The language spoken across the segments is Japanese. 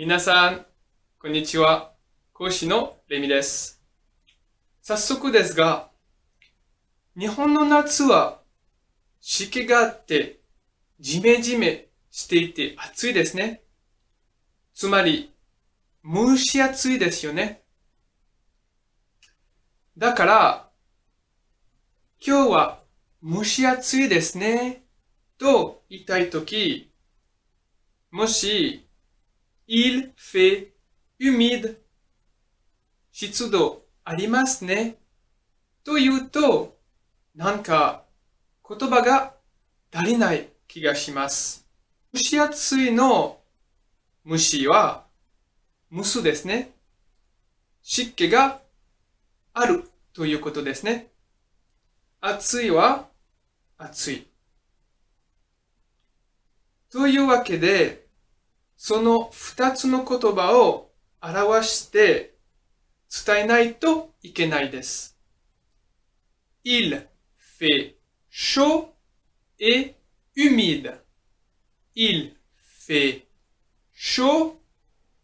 皆さん、こんにちは。講師のレミです。早速ですが、日本の夏は湿気があって、ジメジメしていて暑いですね。つまり、蒸し暑いですよね。だから、今日は蒸し暑いですね。と言いたいとき、もし、il fait humide 湿度ありますね。と言うと、なんか言葉が足りない気がします。蒸し暑いの虫は、蒸すですね。湿気があるということですね。暑いは暑い。というわけで、その二つの言葉を表して伝えないといけないです。Il fait chaud et humide. Il fait chaud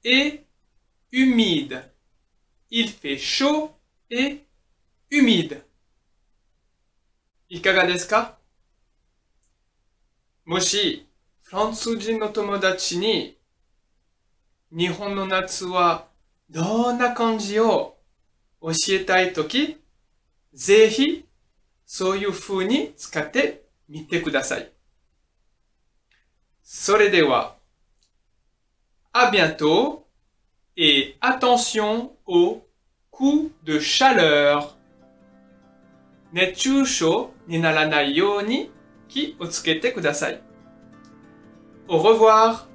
et humide. Il fait chaud et humide. いかがですかもし、フランス人の友達に、日本の夏はどんな感じを教えたいとき、ぜひ、そういう風に使ってみてください。それでは、à bientôt et attention aux coups de chaleur. 熱中症にならないように気をつけてください。Au revoir!